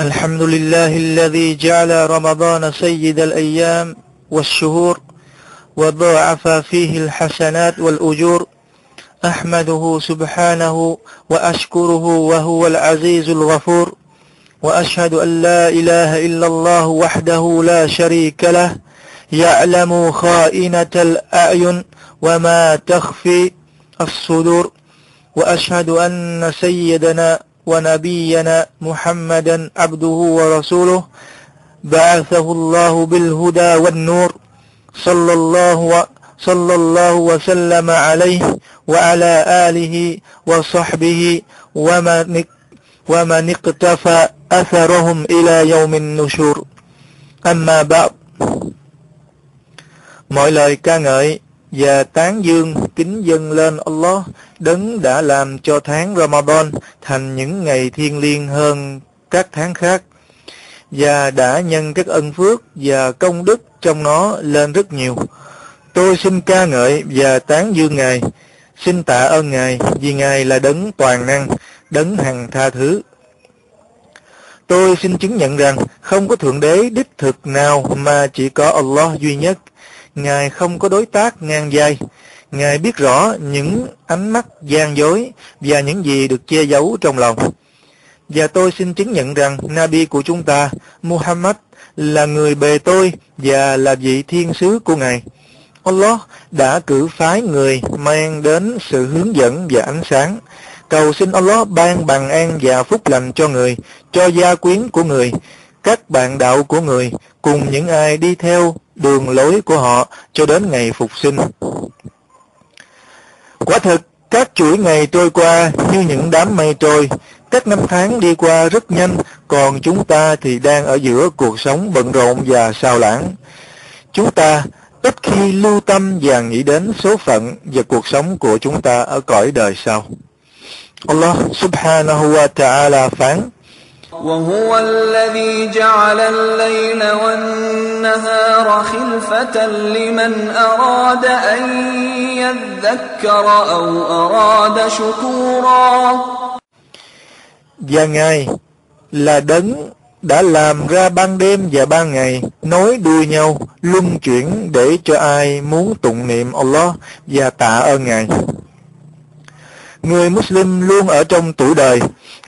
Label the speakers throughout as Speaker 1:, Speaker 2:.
Speaker 1: الحمد لله الذي جعل رمضان سيد الأيام والشهور وضاعف فيه الحسنات والأجور. أحمده سبحانه وأشكره وهو العزيز الغفور. وأشهد أن لا إله إلا الله وحده لا شريك له. يعلم خائنة الأعين وما تخفي الصدور. وأشهد أن سيدنا ونبينا محمدا عبده ورسوله بعثه الله بالهدى والنور صلى الله صلى الله وسلم عليه وعلى آله وصحبه ومن ومن اقتفى أثرهم إلى يوم النشور. أما بعد Mọi lời ca ngợi và tán dương kính dâng lên Allah đấng đã làm cho tháng Ramadan thành những ngày thiêng liêng hơn các tháng khác và đã nhân các ân phước và công đức trong nó lên rất nhiều. Tôi xin ca ngợi và tán dương Ngài, xin tạ ơn Ngài vì Ngài là đấng toàn năng, đấng hằng tha thứ. Tôi xin chứng nhận rằng không có Thượng Đế đích thực nào mà chỉ có Allah duy nhất. Ngài không có đối tác ngang vai. Ngài biết rõ những ánh mắt gian dối và những gì được che giấu trong lòng. Và tôi xin chứng nhận rằng Nabi của chúng ta, Muhammad, là người bề tôi và là vị thiên sứ của Ngài. Allah đã cử phái người mang đến sự hướng dẫn và ánh sáng. Cầu xin Allah ban bằng an và phúc lành cho người, cho gia quyến của người, các bạn đạo của người, cùng những ai đi theo đường lối của họ cho đến ngày phục sinh. Quả thực, các chuỗi ngày trôi qua như những đám mây trôi, các năm tháng đi qua rất nhanh, còn chúng ta thì đang ở giữa cuộc sống bận rộn và sao lãng. Chúng ta ít khi lưu tâm và nghĩ đến số phận và cuộc sống của chúng ta ở cõi đời sau. Allah subhanahu wa ta'ala phán
Speaker 2: وهو الذي جعل الليل والنهار خلفة لمن أراد أن يذكر أو أراد شكورا
Speaker 1: Và Ngài là đấng đã làm ra ban đêm và ban ngày nối đuôi nhau luân chuyển để cho ai muốn tụng niệm Allah và tạ ơn Ngài. Người Muslim luôn ở trong tuổi đời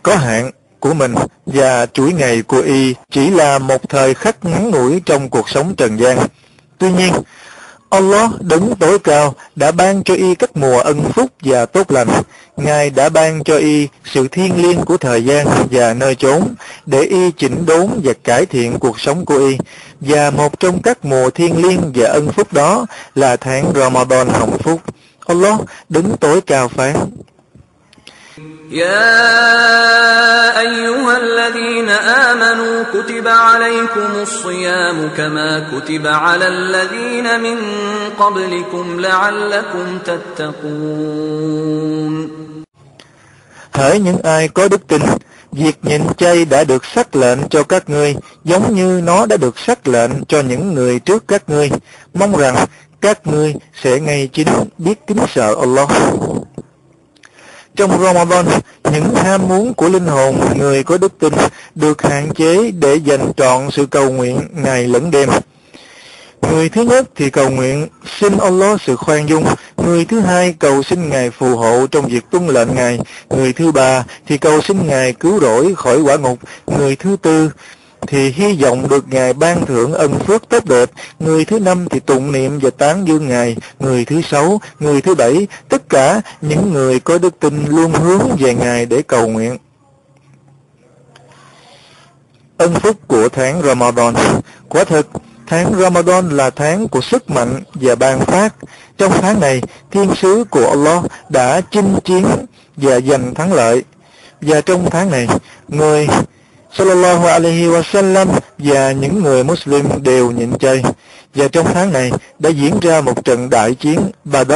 Speaker 1: có hạn của mình và chuỗi ngày của y chỉ là một thời khắc ngắn ngủi trong cuộc sống trần gian. Tuy nhiên, Allah đứng tối cao đã ban cho y các mùa ân phúc và tốt lành. Ngài đã ban cho y sự thiêng liêng của thời gian và nơi chốn để y chỉnh đốn và cải thiện cuộc sống của y. Và một trong các mùa thiêng liêng và ân phúc đó là tháng Ramadan hồng phúc. Allah đứng tối cao phán.
Speaker 2: يا أيها الذين آمنوا كتب عليكم الصيام كما كتب على الذين من قبلكم لعلكم تتقون
Speaker 1: Hỡi những ai có đức tin, việc nhịn chay đã được sắc lệnh cho các ngươi, giống như nó đã được sắc lệnh cho những người trước các ngươi. Mong rằng các ngươi sẽ ngay chính biết kính sợ Allah. Trong Ramadan, những ham muốn của linh hồn người có đức tin được hạn chế để dành trọn sự cầu nguyện ngày lẫn đêm. Người thứ nhất thì cầu nguyện xin Allah sự khoan dung, người thứ hai cầu xin Ngài phù hộ trong việc tuân lệnh Ngài, người thứ ba thì cầu xin Ngài cứu rỗi khỏi quả ngục, người thứ tư thì hy vọng được Ngài ban thưởng ân phước tốt đẹp, người thứ năm thì tụng niệm và tán dương Ngài, người thứ sáu, người thứ bảy, tất cả những người có đức tin luôn hướng về Ngài để cầu nguyện. Ân phúc của tháng Ramadan Quả thật tháng Ramadan là tháng của sức mạnh và ban phát. Trong tháng này, thiên sứ của Allah đã chinh chiến và giành thắng lợi. Và trong tháng này, người Sallallahu alaihi wasallam và những người Muslim đều nhịn chay. Và trong tháng này đã diễn ra một trận đại chiến Badr.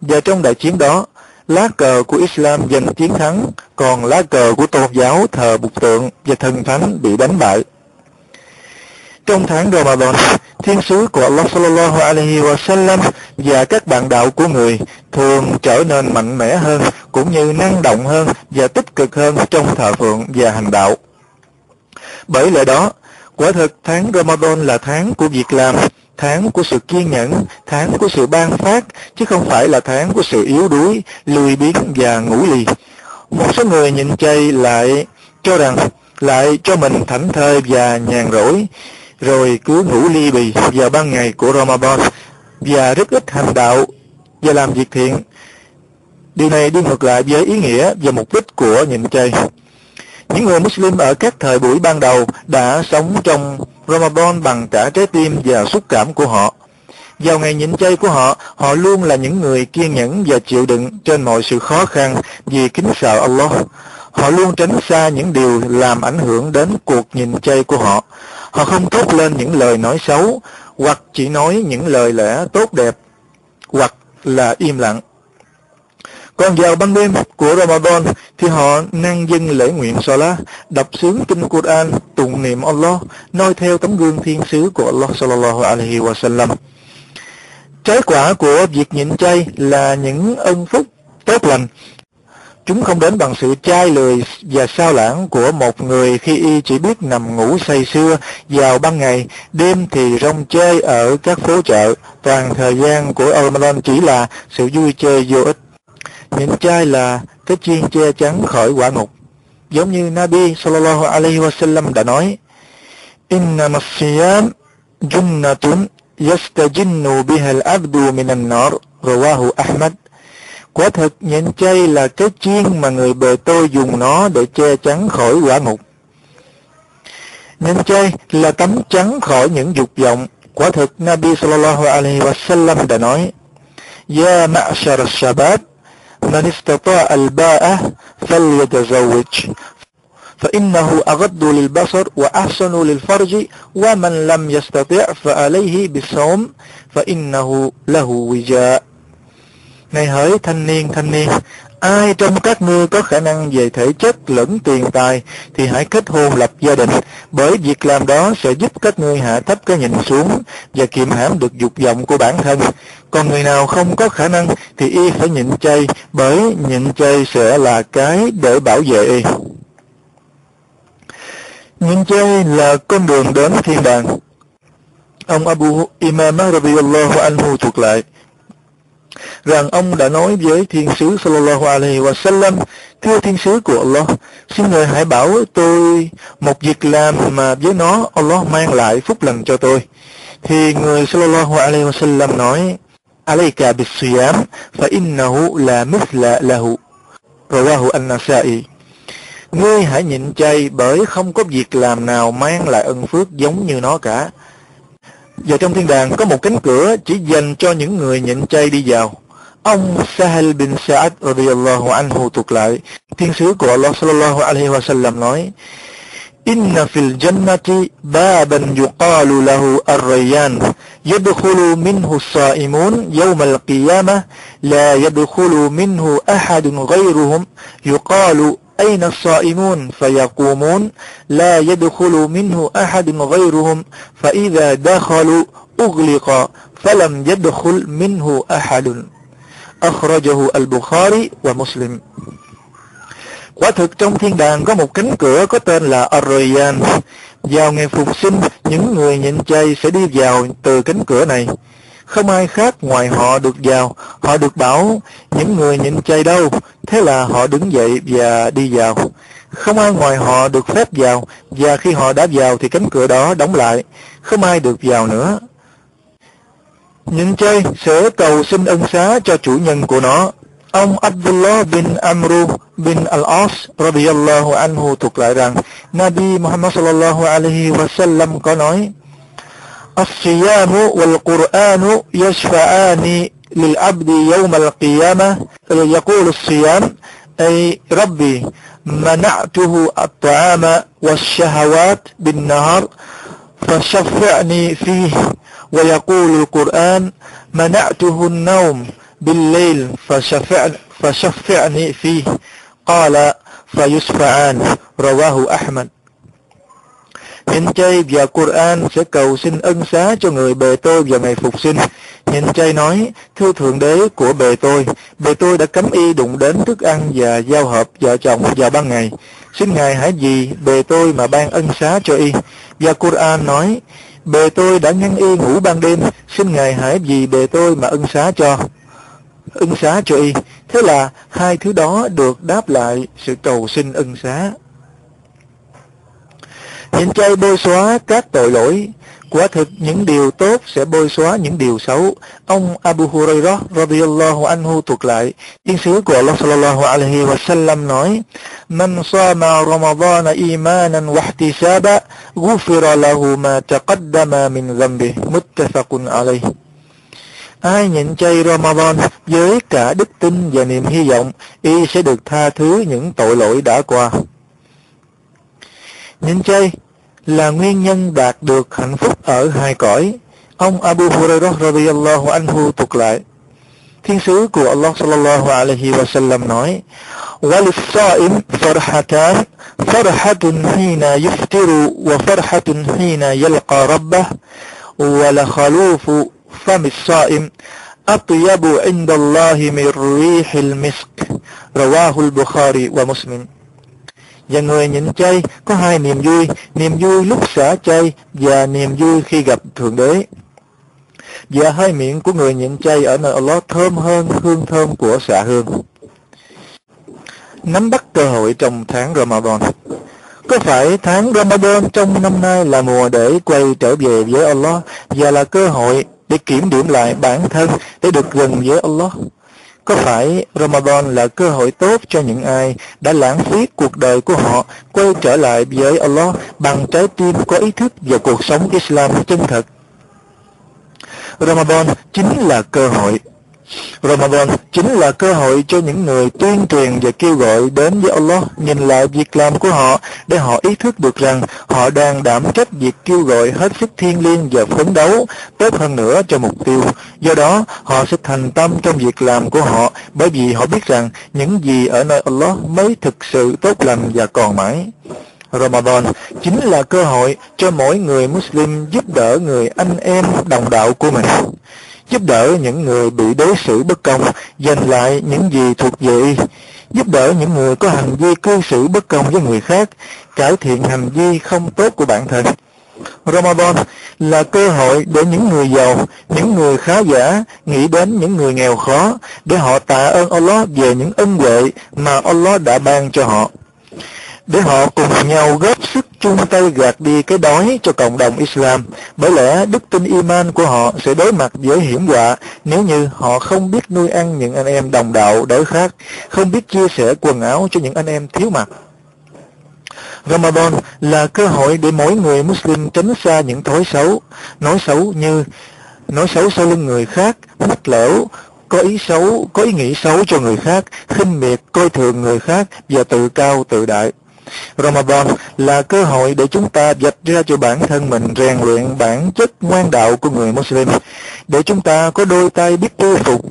Speaker 1: Và trong đại chiến đó, lá cờ của Islam giành chiến thắng, còn lá cờ của tôn giáo thờ bục tượng và thần thánh bị đánh bại. Trong tháng Ramadan, thiên sứ của Allah sallallahu alaihi wasallam và các bạn đạo của người thường trở nên mạnh mẽ hơn, cũng như năng động hơn và tích cực hơn trong thờ phượng và hành đạo. Bởi lẽ đó, quả thực tháng Ramadan là tháng của việc làm, tháng của sự kiên nhẫn, tháng của sự ban phát, chứ không phải là tháng của sự yếu đuối, lười biếng và ngủ lì. Một số người nhịn chay lại cho rằng lại cho mình thảnh thơi và nhàn rỗi, rồi cứ ngủ ly bì vào ban ngày của Ramadan và rất ít hành đạo và làm việc thiện. Điều này đi ngược lại với ý nghĩa và mục đích của nhịn chay. Những người Muslim ở các thời buổi ban đầu đã sống trong Ramadan bằng cả trái tim và xúc cảm của họ. Vào ngày nhịn chay của họ, họ luôn là những người kiên nhẫn và chịu đựng trên mọi sự khó khăn vì kính sợ Allah. Họ luôn tránh xa những điều làm ảnh hưởng đến cuộc nhịn chay của họ. Họ không thốt lên những lời nói xấu, hoặc chỉ nói những lời lẽ tốt đẹp, hoặc là im lặng. Còn vào ban đêm của Ramadan thì họ năng dân lễ nguyện Salah, đọc sướng kinh Quran, tụng niệm Allah, noi theo tấm gương thiên sứ của Allah sallallahu alaihi wa sallam. Trái quả của việc nhịn chay là những ân phúc tốt lành. Chúng không đến bằng sự chai lười và sao lãng của một người khi y chỉ biết nằm ngủ say sưa vào ban ngày, đêm thì rong chơi ở các phố chợ. Toàn thời gian của Ramadan chỉ là sự vui chơi vô ích những chai là cái chiên che chắn khỏi quả ngục. Giống như Nabi sallallahu alaihi wasallam đã nói, Inna masiyam junnatun yastajinnu biha al-abdu min an-nar, rawahu Ahmad. Quả thực nhện chay là cái chiên mà người bề tôi dùng nó để che chắn khỏi quả ngục. Nhện chay là tấm chắn khỏi những dục vọng. Quả thực Nabi sallallahu alaihi wasallam đã nói, Ya ma'shar al-shabab, من استطاع الباء فليتزوج. فإنه أغض للبصر وأحسن للفرج ومن لم يستطع فعليه بالصوم فإنه له وجاء. Này ai trong các ngươi có khả năng về thể chất lẫn tiền tài thì hãy kết hôn lập gia đình, bởi việc làm đó sẽ giúp các ngươi hạ thấp cái nhìn xuống và kiềm hãm được dục vọng của bản thân. Còn người nào không có khả năng thì y phải nhịn chay, bởi nhịn chay sẽ là cái để bảo vệ y. Nhịn chay là con đường đến thiên đàng. Ông Abu Imam radiyallahu anhu thuộc lại rằng ông đã nói với thiên sứ sallallahu alaihi wa sallam thưa thiên sứ của Allah, xin người hãy bảo tôi một việc làm mà với nó Allah mang lại phúc lành cho tôi. Thì người sallallahu alaihi wa sallam nói, alayka bis-siyam, fa innahu la mithla lahu. Rawahu an-nasa'i. Ngươi hãy nhịn chay bởi không có việc làm nào mang lại ân phước giống như nó cả. và trong thiên đàng có một cánh cửa chỉ dành cho những người nhịn chay đi vào Ông Sahel bin Sa'ad radiyallahu anhu thuộc lại, thiên sứ của Allah sallallahu alaihi wa sallam nói, إن في الجنة بابا يقال له الريان يدخل منه الصائمون يوم القيامة لا يدخل منه أحد غيرهم يقال أين الصائمون فيقومون لا يدخل منه أحد غيرهم فإذا دخلوا أغلق فلم يدخل منه أحد akhrajahu al-Bukhari wa Muslim. Quả thực trong thiên đàng có một cánh cửa có tên là Ar-Rayyan. Vào ngày phục sinh, những người nhịn chay sẽ đi vào từ cánh cửa này. Không ai khác ngoài họ được vào, họ được bảo những người nhịn chay đâu, thế là họ đứng dậy và đi vào. Không ai ngoài họ được phép vào, và khi họ đã vào thì cánh cửa đó đóng lại, không ai được vào nữa. nhịn chơi sẽ cầu xin ân xá cho chủ nhân của nó. Ông Abdullah bin Amru bin Al-As radiyallahu anhu thuộc lại rằng Nabi Muhammad sallallahu alaihi wasallam có nói الصيام والقرآن يشفعان للعبد يوم القيامة. يقول الصيام أي ربي منعته الطعام والشهوات بالنهار فشفعني فيه. ويقول القرآن منعته النوم بالليل فشفع فشفعني فيه. قال فيشفعان رواه أحمد. Nhịn chay và Quran sẽ cầu xin ân xá cho người bề tôi vào ngày phục sinh. Nhịn chay nói, thưa Thượng Đế của bề tôi, bề tôi đã cấm y đụng đến thức ăn và giao hợp vợ chồng vào ban ngày. xin Ngài hãy vì bề tôi mà ban ân xá cho y. Và Quran nói, bề tôi đã ngăn y ngủ ban đêm, xin Ngài hãy vì bề tôi mà ân xá cho. Ân xá cho y. Thế là hai thứ đó được đáp lại sự cầu xin ân xá. Những chay bôi xóa các tội lỗi, Quả thực những điều tốt sẽ bôi xóa những điều xấu. Ông Abu Hurairah radhiyallahu anhu thuộc lại, tiên sứ của Allah sallallahu alaihi wa sallam nói: "Man sama Ramadan imanan wa ihtisaba, ghufira lahu ma taqaddama min dhanbi." Muttafaqun alaihi. Ai nhịn chay Ramadan với cả đức tin và niềm hy vọng, y sẽ được tha thứ những tội lỗi đã qua. Nhịn chay là nguyên nhân đạt được hạnh phúc ở hai cõi. Ông Abu Hurairah radiyallahu anhu thuộc lại. Thiên sứ của Allah sallallahu alaihi wa sallam nói: "Wal-sa'im farhatan, farhatun hina yuftiru wa farhatun hina yalqa rabbah, wa la khalufu fami as-sa'im atyabu 'inda Allah min rihil misk." Rawahu al-Bukhari wa Muslim. Và người nhịn chay có hai niềm vui, niềm vui lúc xả chay và niềm vui khi gặp Thượng Đế. Và hai miệng của người nhịn chay ở nơi Allah thơm hơn hương thơm của xạ hương. Nắm bắt cơ hội trong tháng Ramadan Có phải tháng Ramadan trong năm nay là mùa để quay trở về với Allah và là cơ hội để kiểm điểm lại bản thân để được gần với Allah? Có phải Ramadan là cơ hội tốt cho những ai đã lãng phí cuộc đời của họ, quay trở lại với Allah bằng trái tim có ý thức và cuộc sống Islam chân thật? Ramadan chính là cơ hội Ramadan chính là cơ hội cho những người tuyên truyền và kêu gọi đến với Allah nhìn lại việc làm của họ để họ ý thức được rằng họ đang đảm trách việc kêu gọi hết sức thiêng liêng và phấn đấu tốt hơn nữa cho mục tiêu. Do đó, họ sẽ thành tâm trong việc làm của họ bởi vì họ biết rằng những gì ở nơi Allah mới thực sự tốt lành và còn mãi. Ramadan chính là cơ hội cho mỗi người Muslim giúp đỡ người anh em đồng đạo của mình giúp đỡ những người bị đối xử bất công, giành lại những gì thuộc về giúp đỡ những người có hành vi cư xử bất công với người khác, cải thiện hành vi không tốt của bản thân. Ramadan là cơ hội để những người giàu, những người khá giả nghĩ đến những người nghèo khó để họ tạ ơn Allah về những ân huệ mà Allah đã ban cho họ để họ cùng nhau góp sức chung tay gạt đi cái đói cho cộng đồng Islam. Bởi lẽ đức tin iman của họ sẽ đối mặt với hiểm họa nếu như họ không biết nuôi ăn những anh em đồng đạo đỡ khác không biết chia sẻ quần áo cho những anh em thiếu mặc. Ramadan là cơ hội để mỗi người Muslim tránh xa những thói xấu, nói xấu như nói xấu sau lưng người khác, mách lẻo, có ý xấu, có ý nghĩ xấu cho người khác, khinh miệt, coi thường người khác và tự cao tự đại. Ramadan là cơ hội để chúng ta dạch ra cho bản thân mình rèn luyện bản chất ngoan đạo của người Muslim, để chúng ta có đôi tay biết quy phục,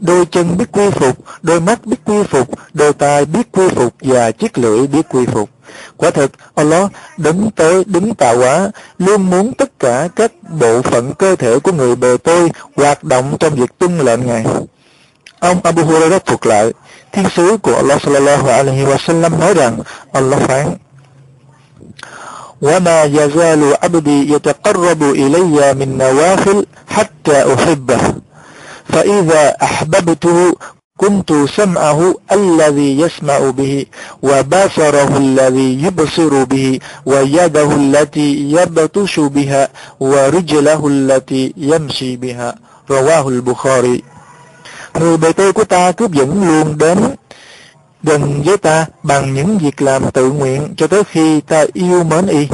Speaker 1: đôi chân biết quy phục, đôi mắt biết quy phục, đôi tai biết quy phục và chiếc lưỡi biết quy phục. Quả thật, Allah đứng tới đứng tạo hóa, luôn muốn tất cả các bộ phận cơ thể của người bề tôi hoạt động trong việc tuân lệnh Ngài. Ông Abu Hurairah thuộc lại, thiên sứ của Allah sallallahu alaihi wa sallam nói rằng وما يزال عبدي يتقرب إلي من نوافل حتى أحبه فإذا أحببته كنت سمعه الذي يسمع به وبصره الذي يبصر به ويده التي يبطش بها ورجله التي يمشي بها رواه البخاري người bề tôi của ta cứ vẫn luôn đến gần với ta bằng những việc làm tự nguyện cho tới khi ta yêu mến y.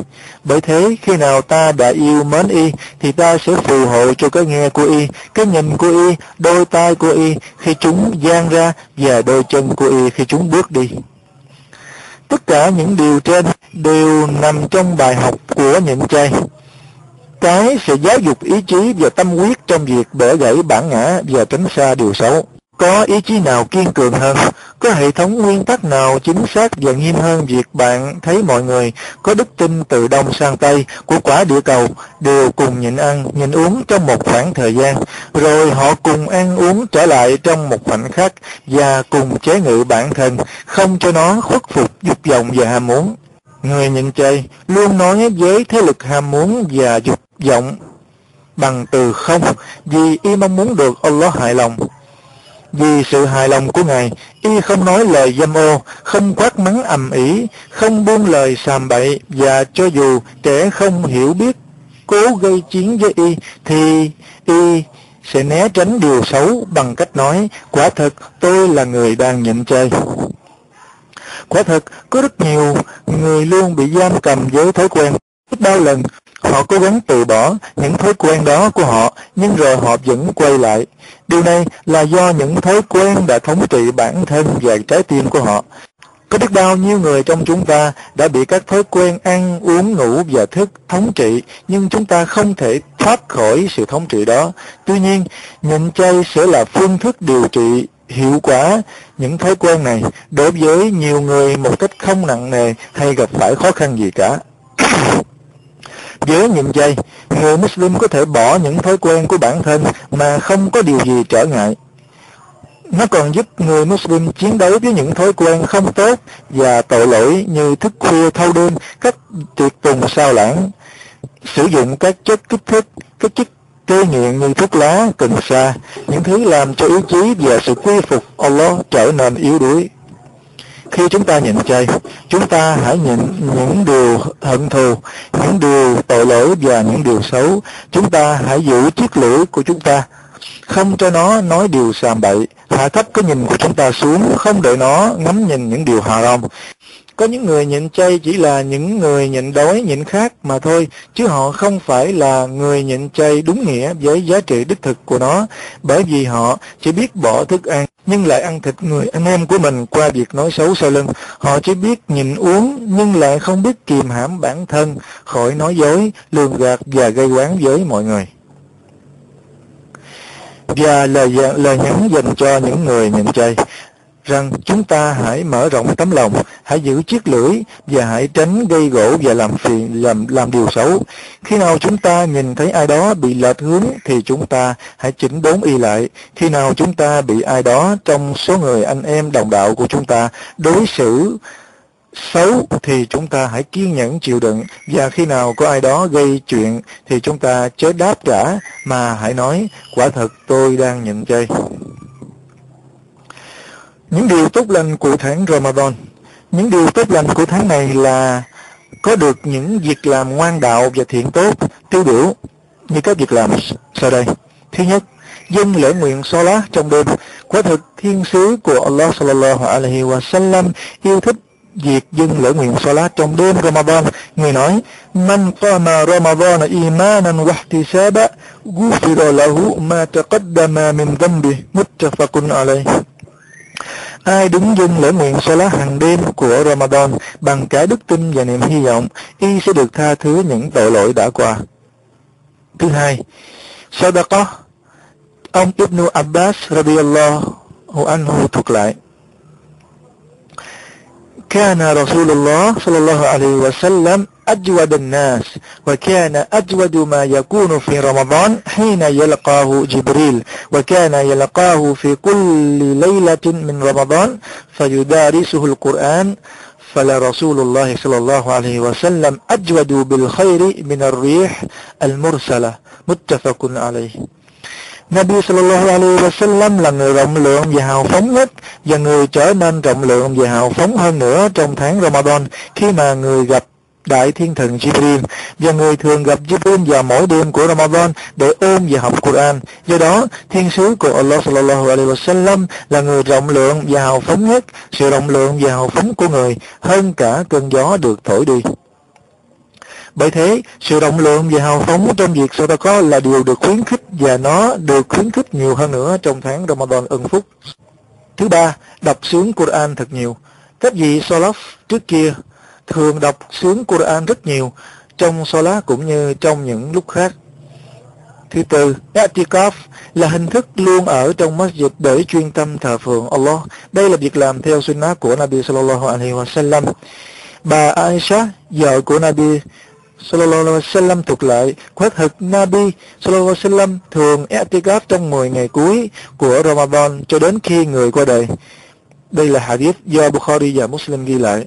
Speaker 1: Bởi thế, khi nào ta đã yêu mến y, thì ta sẽ phù hộ cho cái nghe của y, cái nhìn của y, đôi tay của y khi chúng gian ra và đôi chân của y khi chúng bước đi. Tất cả những điều trên đều nằm trong bài học của nhịn chay cái sẽ giáo dục ý chí và tâm quyết trong việc bẻ gãy bản ngã và tránh xa điều xấu. Có ý chí nào kiên cường hơn, Có hệ thống nguyên tắc nào chính xác và nghiêm hơn việc bạn thấy mọi người có đức tin từ đông sang tây của quả địa cầu đều cùng nhịn ăn, nhịn uống trong một khoảng thời gian, rồi họ cùng ăn uống trở lại trong một khoảnh khắc và cùng chế ngự bản thân, không cho nó khuất phục dục vọng và ham muốn. Người nhịn chay luôn nói với thế lực ham muốn và dục vọng bằng từ không vì y mong muốn được Allah hài lòng. Vì sự hài lòng của Ngài, y không nói lời dâm ô, không quát mắng ầm ĩ, không buông lời sàm bậy và cho dù kẻ không hiểu biết cố gây chiến với y thì y sẽ né tránh điều xấu bằng cách nói quả thật tôi là người đang nhịn chơi. Quả thật, có rất nhiều người luôn bị giam cầm với thói quen. Biết bao lần họ cố gắng từ bỏ những thói quen đó của họ, nhưng rồi họ vẫn quay lại. Điều này là do những thói quen đã thống trị bản thân và trái tim của họ. Có biết bao nhiêu người trong chúng ta đã bị các thói quen ăn, uống, ngủ và thức thống trị, nhưng chúng ta không thể thoát khỏi sự thống trị đó. Tuy nhiên, nhịn chay sẽ là phương thức điều trị hiệu quả những thói quen này đối với nhiều người một cách không nặng nề hay gặp phải khó khăn gì cả. với nhịn chay, người Muslim có thể bỏ những thói quen của bản thân mà không có điều gì trở ngại. Nó còn giúp người Muslim chiến đấu với những thói quen không tốt và tội lỗi như thức khuya thâu đêm, các tiệc tùng sao lãng, sử dụng các chất kích thích, các chất cây nghiện như thuốc lá, cần sa, những thứ làm cho ý chí và sự quy phục Allah trở nên yếu đuối. Khi chúng ta nhịn chay, chúng ta hãy nhịn những điều hận thù, những điều tội lỗi và những điều xấu. Chúng ta hãy giữ chiếc lưỡi của chúng ta, không cho nó nói điều sàm bậy, hạ thấp cái nhìn của chúng ta xuống, không để nó ngắm nhìn những điều hà rong có những người nhịn chay chỉ là những người nhịn đói, nhịn khát mà thôi, chứ họ không phải là người nhịn chay đúng nghĩa với giá trị đích thực của nó, bởi vì họ chỉ biết bỏ thức ăn, nhưng lại ăn thịt người anh em của mình qua việc nói xấu sau lưng. Họ chỉ biết nhịn uống, nhưng lại không biết kìm hãm bản thân, khỏi nói dối, lường gạt và gây quán với mọi người và lời lời nhắn dành cho những người nhịn chay rằng chúng ta hãy mở rộng tấm lòng, hãy giữ chiếc lưỡi và hãy tránh gây gỗ và làm phiền, làm làm điều xấu. Khi nào chúng ta nhìn thấy ai đó bị lệch hướng thì chúng ta hãy chỉnh đốn y lại. Khi nào chúng ta bị ai đó trong số người anh em đồng đạo của chúng ta đối xử xấu thì chúng ta hãy kiên nhẫn chịu đựng và khi nào có ai đó gây chuyện thì chúng ta chớ đáp trả, mà hãy nói, quả thật tôi đang nhịn chơi. Những điều tốt lành của tháng Ramadan những điều tốt lành của tháng này là có được những việc làm ngoan đạo và thiện tốt, tiêu biểu như các việc làm sau đây. Thứ nhất, dân lễ nguyện Salah trong đêm. Quả thực thiên sứ của Allah sallallahu alaihi wa sallam yêu thích việc dân lễ nguyện Salat trong đêm Ramadan. Người nói, Man qama Ramadan imanan wa ihtisaba ghufira lahu ma taqaddama min dhanbi muttafaqun alayh. Ai đứng dâng lễ nguyện Salah hàng đêm của Ramadan bằng cả đức tin và niềm hy vọng, y sẽ được tha thứ những tội lỗi đã qua. Thứ hai, Sadaqah Ông Ibn Abbas radiyallahu anhu thuật lại كان رسول الله صلى الله عليه وسلم أجود الناس وكان أجود ما يكون في رمضان حين يلقاه جبريل وكان يلقاه في كل ليلة من رمضان فيدارسه القرآن. فلرسول الله صلى الله عليه وسلم أجود بالخير من الريح المرسلة. متفق عليه. Nabi Sallallahu Alaihi Wasallam là người rộng lượng và hào phóng nhất và người trở nên rộng lượng và hào phóng hơn nữa trong tháng Ramadan. Khi mà người gặp Đại Thiên Thần Jibril và người thường gặp Jibril vào mỗi đêm của Ramadan để ôm và học Quran. Do đó, thiên sứ của Allah Sallallahu Alaihi Wasallam là người rộng lượng và hào phóng nhất. Sự rộng lượng và hào phóng của người hơn cả cơn gió được thổi đi. Bởi thế, sự rộng lượng và hào phóng trong việc có là điều được khuyến khích và nó được khuyến khích nhiều hơn nữa trong tháng Ramadan ân phúc. Thứ ba, đọc sướng Quran thật nhiều. Các vị Salaf trước kia thường đọc sướng Quran rất nhiều trong Salat cũng như trong những lúc khác. Thứ tư, Etikaf là hình thức luôn ở trong masjid để chuyên tâm thờ phượng Allah. Đây là việc làm theo sunnah của Nabi sallallahu alaihi wasallam. Bà Aisha, vợ của Nabi sallallahu alaihi wasallam thuộc lại khóa thực Nabi sallallahu alaihi wasallam thường i'tikaf trong 10 ngày cuối của Ramadan cho đến khi người qua đời. Đây là hadith do Bukhari và Muslim ghi lại.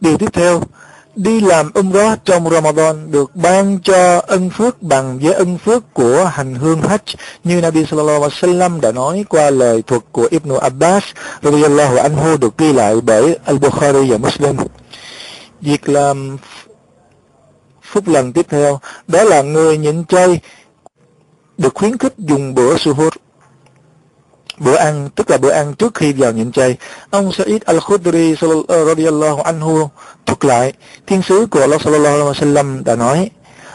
Speaker 1: Điều tiếp theo, đi làm umrah trong Ramadan được ban cho ân phước bằng với ân phước của hành hương Hajj như Nabi sallallahu alaihi wasallam đã nói qua lời thuật của Ibn Abbas radhiyallahu anhu được ghi lại bởi Al-Bukhari và Muslim. Việc làm phúc lần tiếp theo đó là người nhịn chay được khuyến khích dùng bữa suhur bữa ăn tức là bữa ăn trước khi vào nhịn chay ông Sa'id al-Khudri radiyallahu anhu thuật lại thiên sứ của Allah sallallahu alaihi wasallam đã nói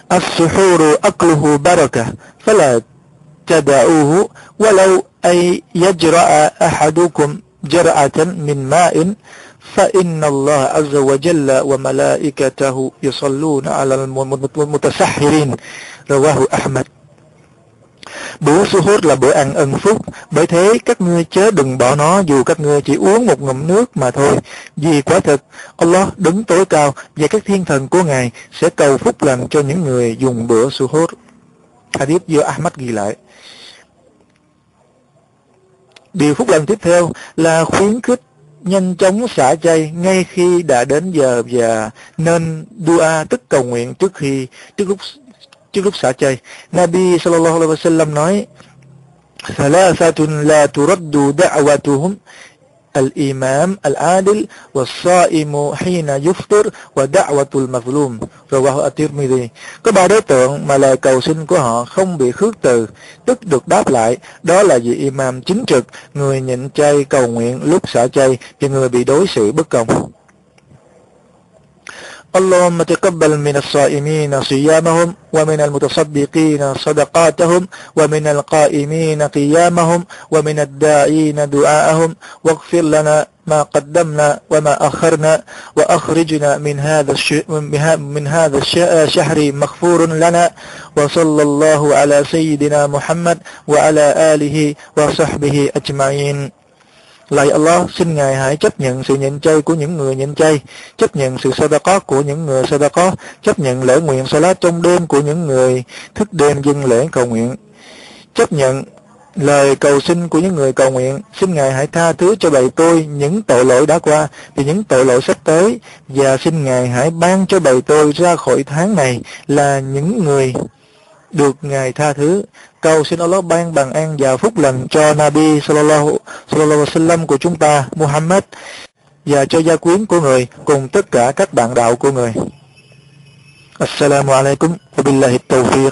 Speaker 1: as-suhuru akluhu baraka fala tada'uhu walau ay yajra'a ahadukum jar'atan min ma'in فإن الله عز وجل وملائكته يصلون على المتسحرين رواه أحمد Bữa suhud là bữa ăn ân phúc, bởi thế các ngươi chớ đừng bỏ nó dù các ngươi chỉ uống một ngụm nước mà thôi. Vì quả thực, Allah đứng tối cao và các thiên thần của Ngài sẽ cầu phúc lành cho những người dùng bữa suhud. Hadith do Ahmad ghi lại. Điều phúc lành tiếp theo là khuyến khích nhanh chóng xả chay ngay khi đã đến giờ và nên dua tức cầu nguyện trước khi trước lúc trước lúc xả chay. Nabi sallallahu alaihi wasallam nói: "Thalathatun la turaddu da'watuhum al-imam al-adil was-sa'imu hina yuftir wa da'watul mazlum." Rawahu at-Tirmidhi. Có ba đối tượng mà lời cầu xin của họ không bị khước từ, tức được đáp lại, đó là vị imam chính trực, người nhịn chay cầu nguyện lúc xả chay thì người bị đối xử bất công. اللهم تقبل من الصائمين صيامهم ومن المتصدقين صدقاتهم ومن القائمين قيامهم ومن الداعين دعاءهم واغفر لنا ما قدمنا وما أخرنا وأخرجنا من هذا من هذا الشهر مغفور لنا وصلى الله على سيدنا محمد وعلى آله وصحبه أجمعين. Lạy Allah, xin Ngài hãy chấp nhận sự nhịn chay của những người nhịn chay, chấp nhận sự sadaqah của những người sadaqah, chấp nhận lễ nguyện salat trong đêm của những người thức đêm dâng lễ cầu nguyện. Chấp nhận lời cầu xin của những người cầu nguyện, xin Ngài hãy tha thứ cho bầy tôi những tội lỗi đã qua và những tội lỗi sắp tới, và xin Ngài hãy ban cho bầy tôi ra khỏi tháng này là những người được Ngài tha thứ. Cầu xin Allah ban bằng an và phúc lành cho Nabi sallallahu, sallallahu alaihi wasallam của chúng ta, Muhammad, và cho gia quyến của người cùng tất cả các bạn đạo của người. Assalamu alaikum wa billahi tawfiq.